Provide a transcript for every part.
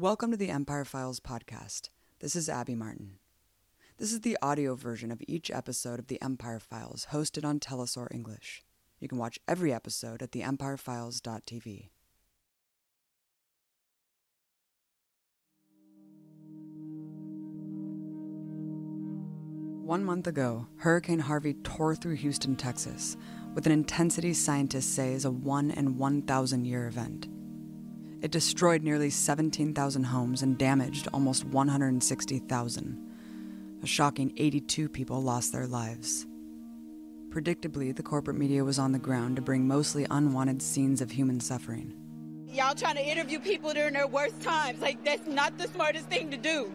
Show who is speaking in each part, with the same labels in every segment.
Speaker 1: Welcome to the Empire Files podcast. This is Abby Martin. This is the audio version of each episode of the Empire Files hosted on Telesur English. You can watch every episode at theempirefiles.tv. One month ago, Hurricane Harvey tore through Houston, Texas, with an intensity scientists say is a 1 in 1,000 year event. It destroyed nearly 17,000 homes and damaged almost 160,000. A shocking 82 people lost their lives. Predictably, the corporate media was on the ground to bring mostly unwanted scenes of human suffering.
Speaker 2: Y'all trying to interview people during their worst times. Like, that's not the smartest thing to do.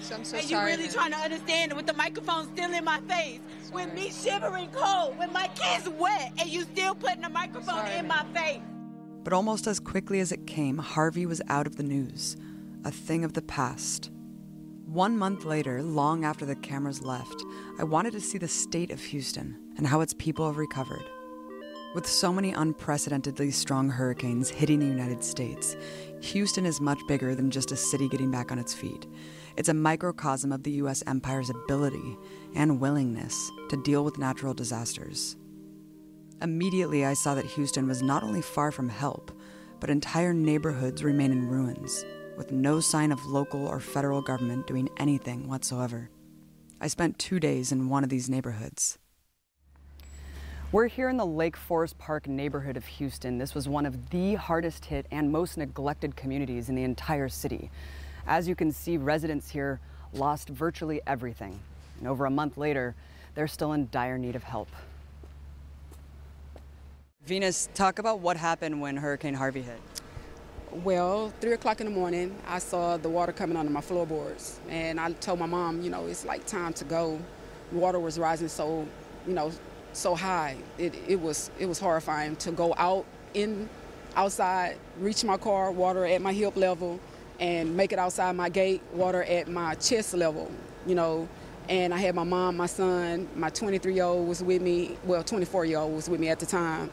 Speaker 3: So I'm so
Speaker 2: and
Speaker 3: sorry.
Speaker 2: you really
Speaker 3: man.
Speaker 2: trying to understand it with the microphone still in my face, with me shivering cold, with my kids wet, and you still putting the microphone
Speaker 3: Sorry,
Speaker 2: in
Speaker 3: man.
Speaker 2: my face.
Speaker 1: But almost as quickly as it came, Harvey was out of the news, a thing of the past. One month later, long after the cameras left, I wanted to see the state of Houston and how its people have recovered. With so many unprecedentedly strong hurricanes hitting the United States, Houston is much bigger than just a city getting back on its feet. It's a microcosm of the U.S. empire's ability and willingness to deal with natural disasters. Immediately, I saw that Houston was not only far from help, but entire neighborhoods remain in ruins, with no sign of local or federal government doing anything whatsoever. I spent two days in one of these neighborhoods. We're here in the Lake Forest Park neighborhood of Houston. This was one of the hardest hit and most neglected communities in the entire city. As you can see, residents here lost virtually everything. And over a month later, they're still in dire need of help. Venus, talk about what happened when Hurricane Harvey hit.
Speaker 3: Well, three o'clock in the morning, I saw the water coming under my floorboards, and I told my mom, you know, it's like time to go. Water was rising so, you know, so high. It, it was it was horrifying to go out in outside, reach my car, water at my hip level, and make it outside my gate, water at my chest level. You know, and I had my mom, my son, my 23 year old was with me. Well, 24 year old was with me at the time.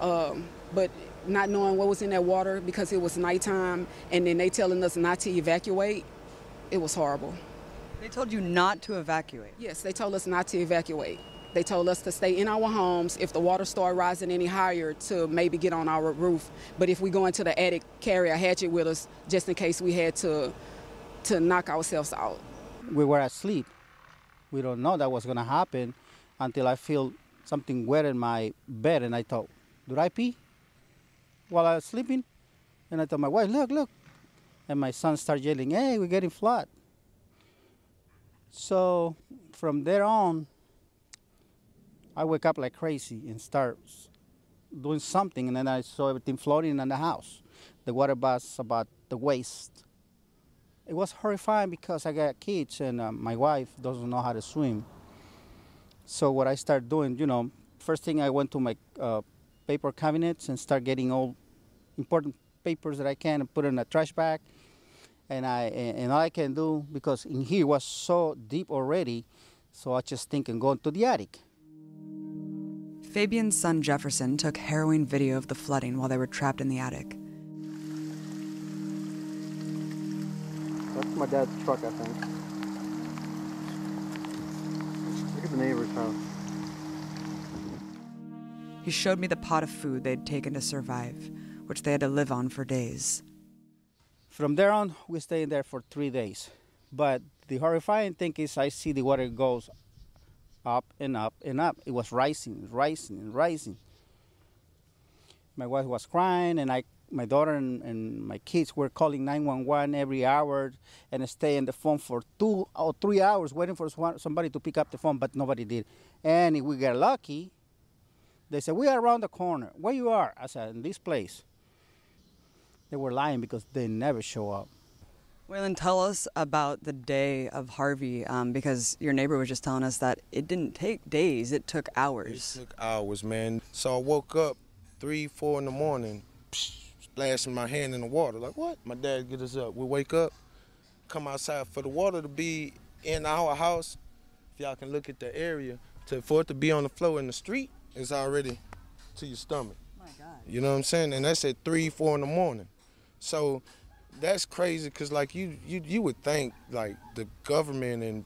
Speaker 3: Um, but not knowing what was in that water because it was nighttime and then they telling us not to evacuate, it was horrible.
Speaker 1: They told you not to evacuate.
Speaker 3: Yes, they told us not to evacuate. They told us to stay in our homes if the water started rising any higher to maybe get on our roof. But if we go into the attic, carry a hatchet with us just in case we had to to knock ourselves out.
Speaker 4: we were asleep. We don't know that was going to happen until I feel something wet in my bed, and I thought, did I pee while I was sleeping? And I told my wife, look, look. And my son started yelling, hey, we're getting flood. So from there on, I wake up like crazy and start doing something, and then I saw everything floating in the house. The water bus about the waist it was horrifying because I got kids and uh, my wife doesn't know how to swim. So what I started doing, you know, first thing I went to my uh, paper cabinets and start getting all important papers that I can and put in a trash bag. And I and, and all I can do because in here was so deep already, so I just think and go into the attic.
Speaker 1: Fabian's son Jefferson took harrowing video of the flooding while they were trapped in the attic.
Speaker 5: That's my dad's truck, I think. Look at the neighbor's house.
Speaker 1: He showed me the pot of food they'd taken to survive, which they had to live on for days.
Speaker 4: From there on, we stayed in there for three days. But the horrifying thing is, I see the water goes up and up and up. It was rising, rising, and rising. My wife was crying, and I, my daughter and, and my kids were calling 911 every hour and stay on the phone for two or three hours waiting for somebody to pick up the phone, but nobody did. And if we got lucky, they said, We are around the corner. Where you are? I said, In this place. They were lying because they never show up.
Speaker 1: Waylon, tell us about the day of Harvey, um, because your neighbor was just telling us that it didn't take days; it took hours.
Speaker 6: It took hours, man. So I woke up three, four in the morning, splashing my hand in the water. Like what? My dad get us up. We wake up, come outside for the water to be in our house. If y'all can look at the area, to for it to be on the floor in the street, it's already to your stomach.
Speaker 1: my God.
Speaker 6: You know what I'm saying? And that's at three, four in the morning. So that's crazy because like you, you you would think like the government and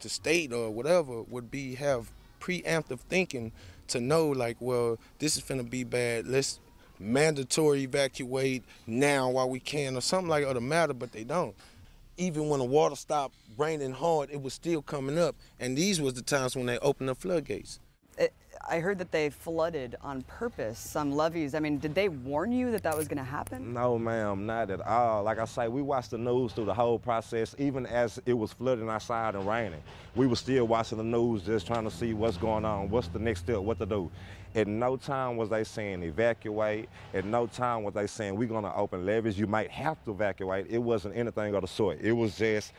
Speaker 6: the state or whatever would be have preemptive thinking to know like well this is gonna be bad let's mandatory evacuate now while we can or something like other matter but they don't even when the water stopped raining hard it was still coming up and these was the times when they opened the floodgates
Speaker 1: I heard that they flooded on purpose some levees. I mean, did they warn you that that was going to happen?
Speaker 7: No, ma'am, not at all. Like I say, we watched the news through the whole process, even as it was flooding outside and raining. We were still watching the news, just trying to see what's going on, what's the next step, what to do. At no time was they saying evacuate. At no time was they saying we're going to open levees. You might have to evacuate. It wasn't anything of the sort. It was just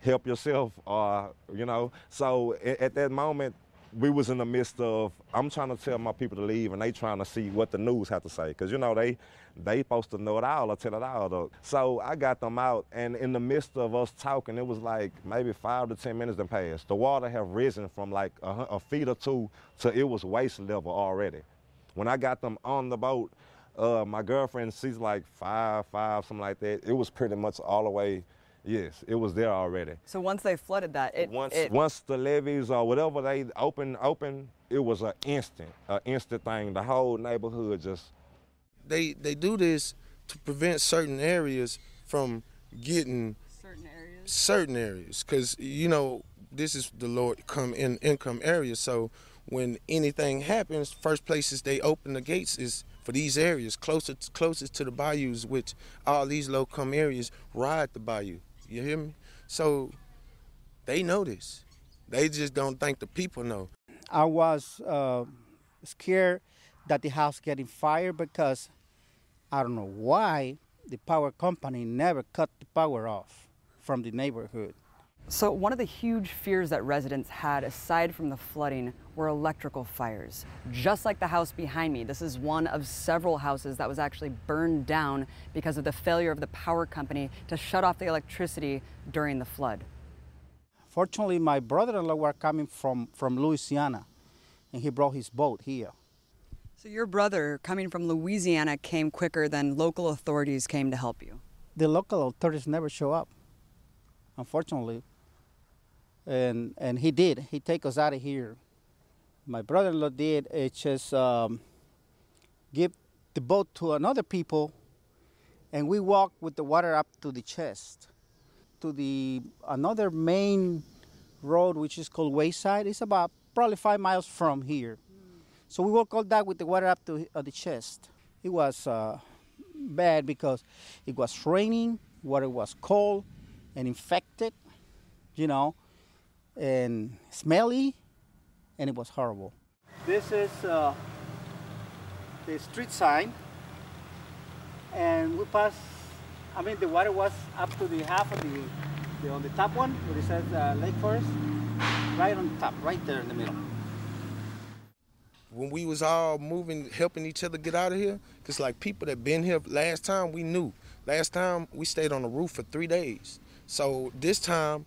Speaker 7: help yourself, uh, you know. So at, at that moment, we was in the midst of I'm trying to tell my people to leave and they trying to see what the news have to say because you know they they supposed to know it all or tell it all though. So I got them out and in the midst of us talking it was like maybe five to ten minutes then passed. The water have risen from like a, a feet or two to it was waist level already. When I got them on the boat, uh, my girlfriend she's like five five something like that. It was pretty much all the way. Yes, it was there already.
Speaker 1: So once they flooded that, it,
Speaker 7: Once
Speaker 1: it
Speaker 7: once the levees or whatever they open open, it was an instant, an instant thing. The whole neighborhood just
Speaker 6: they they do this to prevent certain areas from getting
Speaker 1: certain areas.
Speaker 6: certain areas because you know this is the low income in income area so when anything happens first places they open the gates is for these areas closer closest to the bayous which all these low income areas ride the bayou you hear me? So they know this. They just don't think the people know.
Speaker 4: I was uh, scared that the house getting fire because I don't know why the power company never cut the power off from the neighborhood.
Speaker 1: So one of the huge fears that residents had, aside from the flooding, were electrical fires. Just like the house behind me, this is one of several houses that was actually burned down because of the failure of the power company to shut off the electricity during the flood.
Speaker 4: Fortunately, my brother-in-law were coming from, from Louisiana, and he brought his boat here.
Speaker 1: So your brother, coming from Louisiana, came quicker than local authorities came to help you.
Speaker 4: The local authorities never show up, unfortunately. And and he did. He take us out of here. My brother-in-law did. It just um, give the boat to another people, and we walk with the water up to the chest, to the another main road which is called Wayside. It's about probably five miles from here. So we walk all that with the water up to uh, the chest. It was uh, bad because it was raining, water was cold and infected, you know, and smelly, and it was horrible. This is uh, the street sign, and we passed. I mean, the water was up to the half of the, the on the top one, where it says uh, Lake Forest, right on the top, right there in the middle.
Speaker 6: when we was all moving, helping each other get out of here, cause like people that been here last time, we knew. Last time we stayed on the roof for three days. So this time,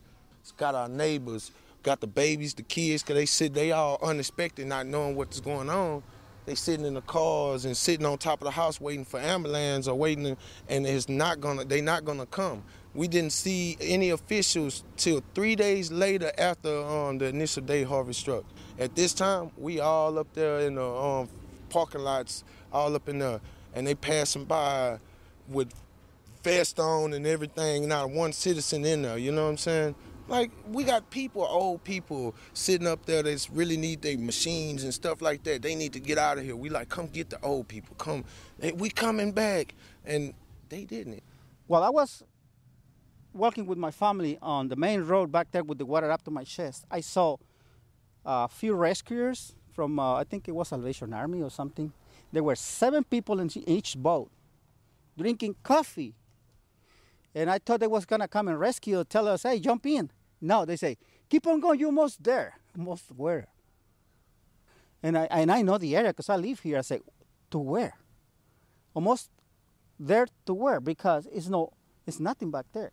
Speaker 6: it's got our neighbors, got the babies, the kids, cause they sit, they all unexpected, not knowing what's going on. They sitting in the cars and sitting on top of the house waiting for ambulance or waiting, and it's not gonna, they not gonna come. We didn't see any officials till three days later after um, the initial day Harvey struck. At this time, we all up there in the um, parking lots, all up in there, and they passing by with vest on and everything, not one citizen in there, you know what I'm saying? Like, we got people, old people, sitting up there that really need their machines and stuff like that. They need to get out of here. We like, come get the old people. Come, we coming back. And they didn't.
Speaker 4: Well, I was walking with my family on the main road back there with the water up to my chest. I saw a few rescuers from, uh, I think it was Salvation Army or something. There were seven people in each boat drinking coffee. And I thought they was gonna come and rescue, tell us, hey, jump in. No, they say, keep on going, you're almost there. Almost where? And I, and I know the area because I live here. I say, to where? Almost there to where? Because it's no, it's nothing back there.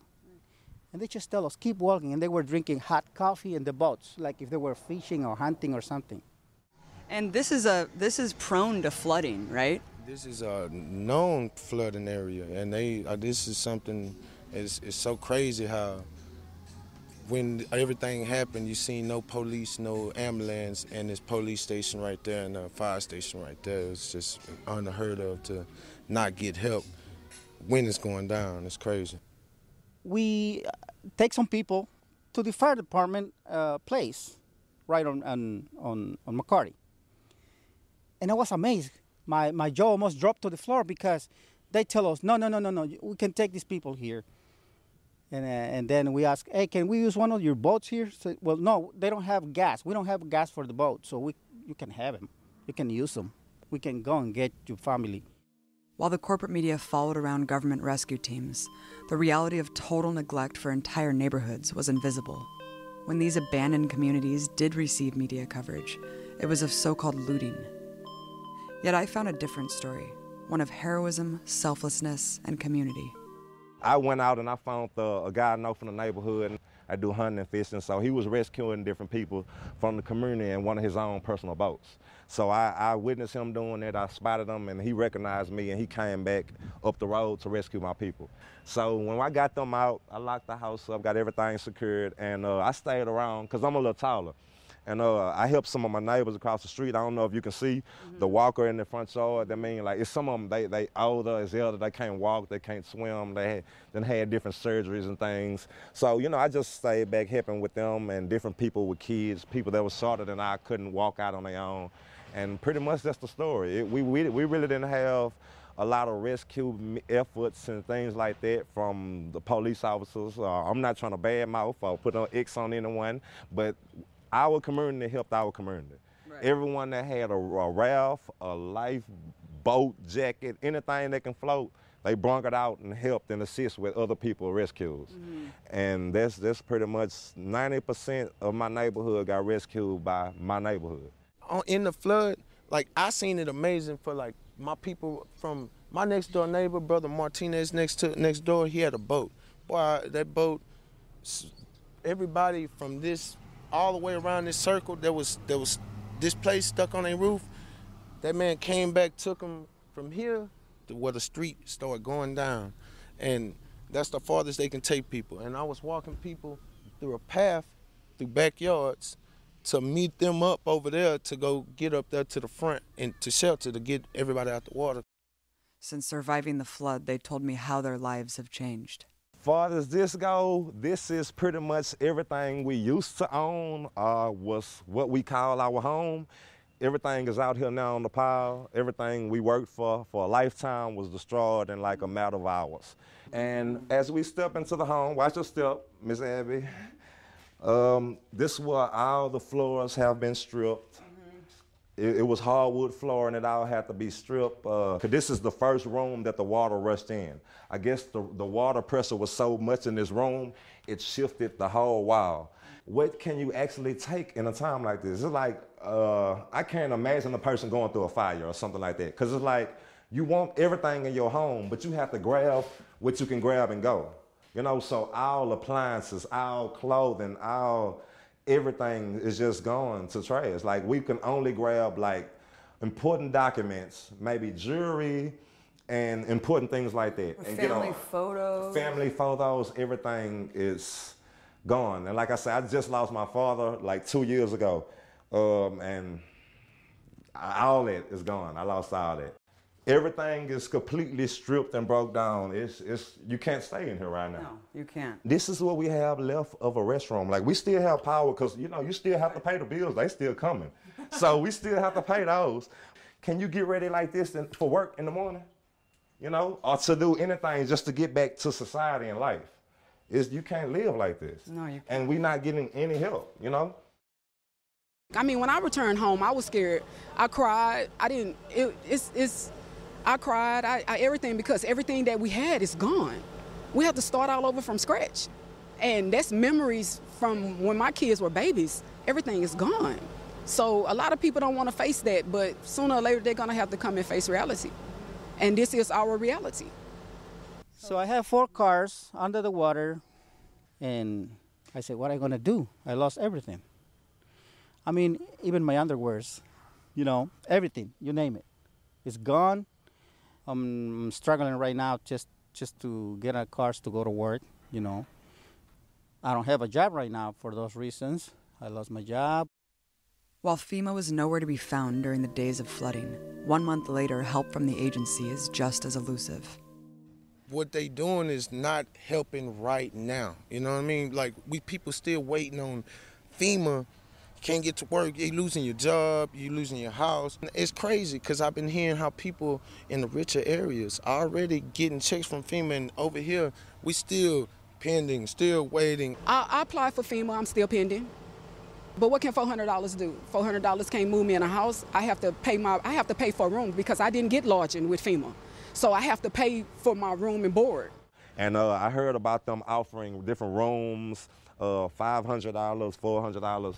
Speaker 4: And they just tell us, keep walking. And they were drinking hot coffee in the boats, like if they were fishing or hunting or something.
Speaker 1: And this is a this is prone to flooding, right?
Speaker 6: This is a known flooding area, and they uh, this is something. It's, it's so crazy how when everything happened, you see no police, no ambulance, and this police station right there and a fire station right there. It's just unheard of to not get help when it's going down. It's crazy.
Speaker 4: We uh, take some people to the fire department uh, place, right on on on, on McCarty, and I was amazed. My my jaw almost dropped to the floor because they tell us, no, no, no, no, no, we can take these people here. And, uh, and then we ask, hey, can we use one of your boats here? So, well, no, they don't have gas. We don't have gas for the boat, so we, you can have them. You can use them. We can go and get your family.
Speaker 1: While the corporate media followed around government rescue teams, the reality of total neglect for entire neighborhoods was invisible. When these abandoned communities did receive media coverage, it was of so called looting. Yet I found a different story one of heroism, selflessness, and community.
Speaker 7: I went out and I found the, a guy I know from the neighborhood. And I do hunting and fishing, so he was rescuing different people from the community in one of his own personal boats. So I, I witnessed him doing that. I spotted him, and he recognized me, and he came back up the road to rescue my people. So when I got them out, I locked the house up, got everything secured, and uh, I stayed around because I'm a little taller. And uh, I helped some of my neighbors across the street. I don't know if you can see mm-hmm. the walker in the front yard. I mean, like, it's some of them, they, they older, it's elder, they can't walk, they can't swim, they had, then had different surgeries and things. So, you know, I just stayed back helping with them and different people with kids, people that were shorter than I couldn't walk out on their own. And pretty much that's the story. It, we, we, we really didn't have a lot of rescue efforts and things like that from the police officers. Uh, I'm not trying to badmouth or put an X on anyone, but our community helped our community. Right. Everyone that had a, a raft, a life boat, jacket, anything that can float, they brought it out and helped and assist with other people rescues. Mm-hmm. And that's that's pretty much 90% of my neighborhood got rescued by my neighborhood.
Speaker 6: In the flood, like I seen it amazing for like my people from my next door neighbor, brother Martinez next to next door, he had a boat. Boy, that boat everybody from this all the way around this circle. There was there was this place stuck on a roof. That man came back, took him from here to where the street started going down, and that's the farthest they can take people. And I was walking people through a path, through backyards, to meet them up over there to go get up there to the front and to shelter to get everybody out the water.
Speaker 1: Since surviving the flood, they told me how their lives have changed
Speaker 7: far as this go, this is pretty much everything we used to own uh, was what we call our home. Everything is out here now on the pile. Everything we worked for for a lifetime was destroyed in like a matter of hours. And as we step into the home, watch your step, Miss Abby. Um, this is where all the floors have been stripped. It, it, was hardwood floor and it all had to be stripped. Uh, this is the first room that the water rushed in. I guess the, the water pressure was so much in this room, it shifted the whole wall. What can you actually take in a time like this? It's like, uh, I can't imagine a person going through a fire or something like that. Because it's like, you want everything in your home, but you have to grab what you can grab and go. You know, so all appliances, all clothing, all everything is just going to trash. Like we can only grab like important documents, maybe jewelry, and important things like that.
Speaker 1: and family photos.
Speaker 7: Family photos, everything is gone. And like I said, I just lost my father like two years ago, um, and all that is gone. I lost all that everything is completely stripped and broke down. It's, it's, you can't stay in here right now.
Speaker 1: No, you can't.
Speaker 7: This is what we have left of a restroom. Like we still have power because you know you still have to pay the bills. They still coming, so we still have to pay those. Can you get ready like this for work in the morning? You know, or to do anything just to get back to society and life. Is you can't live like this.
Speaker 1: No, you can't.
Speaker 7: And we're not getting any help. You know.
Speaker 3: I mean, when I returned home, I was scared. I cried. I didn't. It, it's it's I cried, I, I, everything, because everything that we had is gone. We have to start all over from scratch. And that's memories from when my kids were babies. Everything is gone. So a lot of people don't want to face that, but sooner or later they're going to have to come and face reality. And this is our reality.
Speaker 4: So I have four cars under the water, and I said, What am I going to do? I lost everything. I mean, even my underwears, you know, everything, you name it. It's gone I'm struggling right now just just to get a cars to go to work. You know, I don't have a job right now for those reasons. I lost my job.
Speaker 1: While FEMA was nowhere to be found during the days of flooding, one month later, help from the agency is just as elusive.
Speaker 6: What they doing is not helping right now. You know what I mean? Like we people still waiting on FEMA can't get to work, you losing your job, you losing your house. It's crazy because I've been hearing how people in the richer areas are already getting checks from FEMA, and over here we still pending, still waiting.
Speaker 3: I, I applied for FEMA, I'm still pending. But what can $400 do? $400 can't move me in a house. I have to pay my I have to pay for a room because I didn't get lodging with FEMA. So I have to pay for my room and board.
Speaker 7: And uh, I heard about them offering different rooms, uh, $500, $400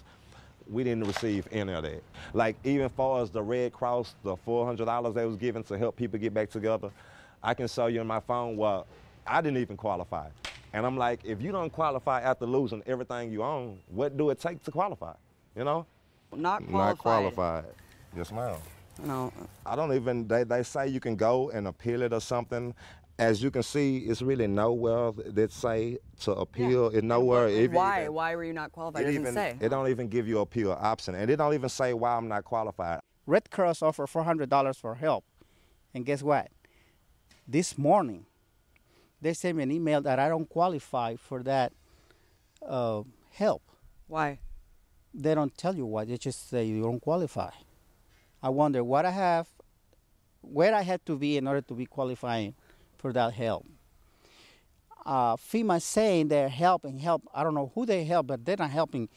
Speaker 7: we didn't receive any of that. Like even far as the Red Cross, the four hundred dollars they was given to help people get back together, I can show you in my phone. Well, I didn't even qualify. And I'm like, if you don't qualify after losing everything you own, what do it take to qualify? You know?
Speaker 8: Not qualified.
Speaker 7: Not qualified. Yes, ma'am.
Speaker 8: No.
Speaker 7: I don't even, they, they say you can go and appeal it or something. As you can see, it's really nowhere that say to appeal. Yeah. It nowhere.
Speaker 8: It, why? Even, why were you not qualified? It, it doesn't
Speaker 7: even,
Speaker 8: say.
Speaker 7: It don't even give you appeal option, and it don't even say why I'm not qualified.
Speaker 4: Red Cross offer $400 for help, and guess what? This morning, they sent me an email that I don't qualify for that uh, help.
Speaker 8: Why?
Speaker 4: They don't tell you why. They just say you don't qualify. I wonder what I have, where I had to be in order to be qualifying for that help. Uh, FEMA is saying they're helping, help. I don't know who they help, but they're not helping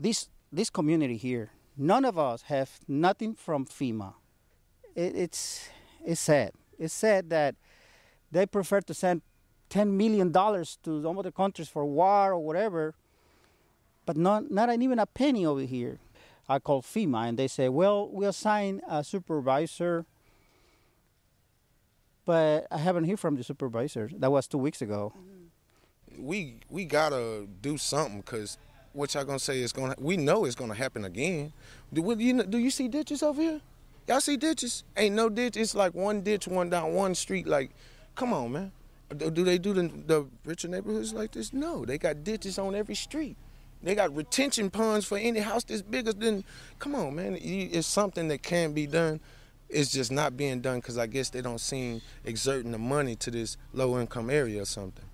Speaker 4: this this community here. None of us have nothing from FEMA. It, it's it's sad. It's sad that they prefer to send $10 million to some other countries for war or whatever, but not, not even a penny over here. I called FEMA and they say, well, we assign a supervisor, but I haven't heard from the supervisor. That was two weeks ago.
Speaker 6: We we gotta do something because what y'all gonna say is gonna. We know it's gonna happen again. Do you do you see ditches over here? Y'all see ditches? Ain't no ditch. It's like one ditch, one down one street. Like, come on, man. Do they do the, the richer neighborhoods like this? No, they got ditches on every street. They got retention ponds for any house that's bigger than. Come on, man, it's something that can be done. It's just not being done because I guess they don't seem exerting the money to this low income area or something.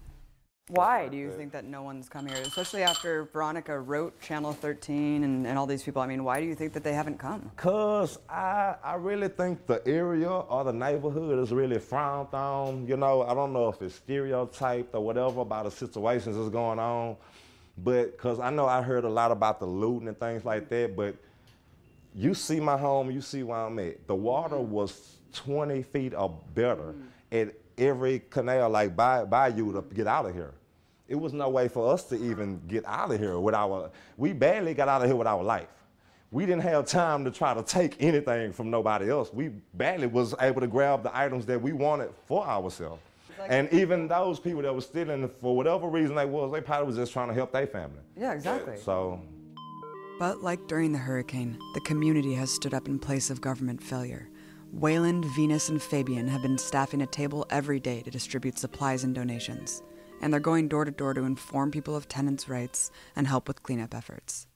Speaker 8: Why do you think that no one's come here, especially after Veronica wrote Channel 13 and, and all these people? I mean, why do you think that they haven't come?
Speaker 7: Because I, I really think the area or the neighborhood is really frowned on. You know, I don't know if it's stereotyped or whatever about the situations that's going on, but because I know I heard a lot about the looting and things like that, but you see my home, you see where I'm at. The water was 20 feet or better. Mm every canal like by, by you to get out of here. It was no way for us to even get out of here with our, we barely got out of here with our life. We didn't have time to try to take anything from nobody else. We barely was able to grab the items that we wanted for ourselves. and even those people that were stealing, for whatever reason they was, they probably was just trying to help their family.
Speaker 8: Yeah, exactly.
Speaker 7: So.
Speaker 1: But like during the hurricane, the community has stood up in place of government failure. Wayland, Venus, and Fabian have been staffing a table every day to distribute supplies and donations, and they're going door to door to inform people of tenants' rights and help with cleanup efforts.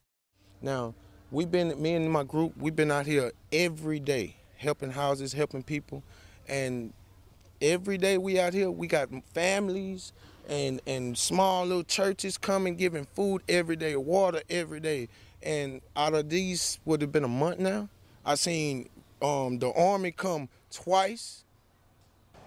Speaker 6: Now, we've been, me and my group, we've been out here every day helping houses, helping people, and every day we out here, we got families and, and small little churches coming, giving food every day, water every day. And out of these, would have been a month now, I seen um, the army come twice.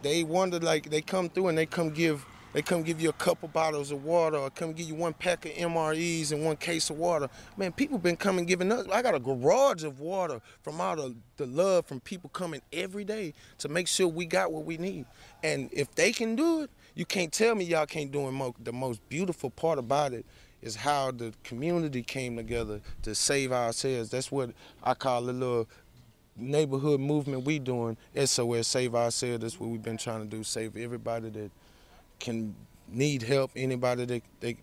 Speaker 6: They wonder like they come through and they come give they come give you a couple bottles of water or come give you one pack of MREs and one case of water. Man, people been coming giving us. I got a garage of water from all the, the love from people coming every day to make sure we got what we need. And if they can do it, you can't tell me y'all can't do it. The most beautiful part about it is how the community came together to save ourselves. That's what I call a little neighborhood movement we doing, SOS Save Ourselves, that's what we've been trying to do, save everybody that can need help, anybody that they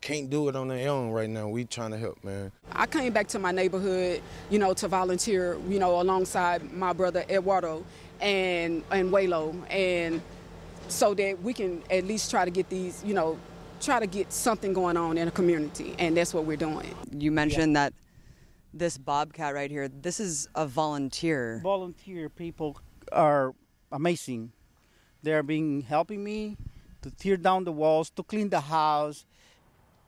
Speaker 6: can't do it on their own right now. We trying to help, man.
Speaker 3: I came back to my neighborhood, you know, to volunteer, you know, alongside my brother Eduardo. and and Waylo, and so that we can at least try to get these, you know, try to get something going on in a community, and that's what we're doing.
Speaker 8: You mentioned that this bobcat right here, this is a volunteer.
Speaker 4: Volunteer people are amazing. They're being helping me to tear down the walls, to clean the house,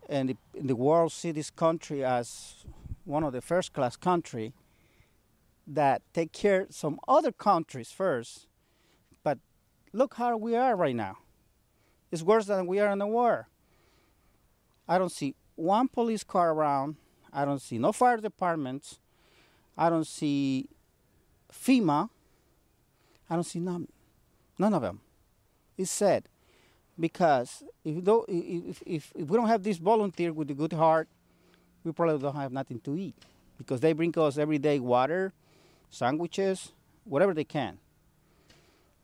Speaker 4: and the, the world see this country as one of the first class country that take care some other countries first. But look how we are right now. It's worse than we are in the war. I don't see one police car around. I don't see no fire departments. I don't see FEMA. I don't see none, none of them. It's sad because if, though, if, if, if we don't have this volunteer with a good heart, we probably don't have nothing to eat because they bring us every day water, sandwiches, whatever they can.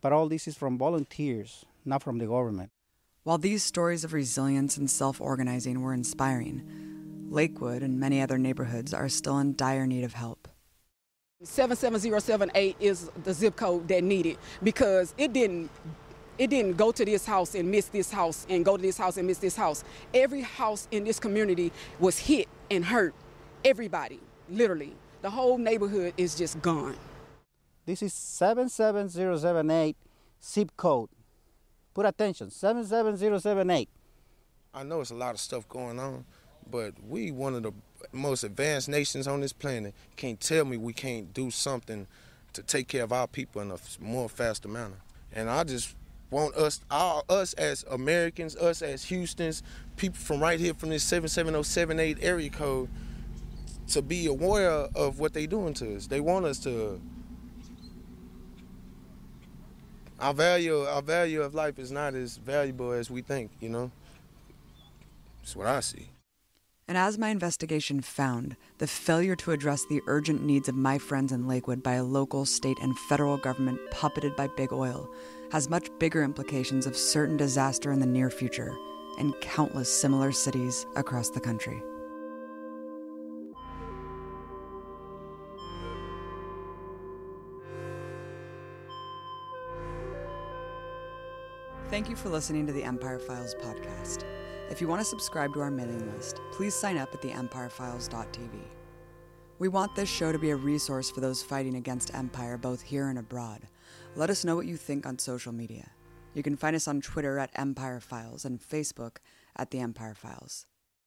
Speaker 4: But all this is from volunteers, not from the government.
Speaker 1: While these stories of resilience and self organizing were inspiring, Lakewood and many other neighborhoods are still in dire need of help.
Speaker 3: 77078 is the zip code that needed because it didn't it didn't go to this house and miss this house and go to this house and miss this house. Every house in this community was hit and hurt. Everybody, literally. The whole neighborhood is just gone.
Speaker 4: This is 77078 zip code. Put attention, 77078.
Speaker 6: I know it's a lot of stuff going on, but we one of the most advanced nations on this planet. Can't tell me we can't do something to take care of our people in a more faster manner. And I just want us, all us as Americans, us as Houston's, people from right here from this 77078 area code, to be aware of what they're doing to us. They want us to. Our value, our value of life is not as valuable as we think. You know, that's what I see.
Speaker 1: And as my investigation found, the failure to address the urgent needs of my friends in Lakewood by a local, state, and federal government puppeted by big oil has much bigger implications of certain disaster in the near future in countless similar cities across the country. Thank you for listening to the Empire Files podcast. If you want to subscribe to our mailing list, please sign up at theempirefiles.tv. We want this show to be a resource for those fighting against empire both here and abroad. Let us know what you think on social media. You can find us on Twitter at Empire Files and Facebook at The Empire Files.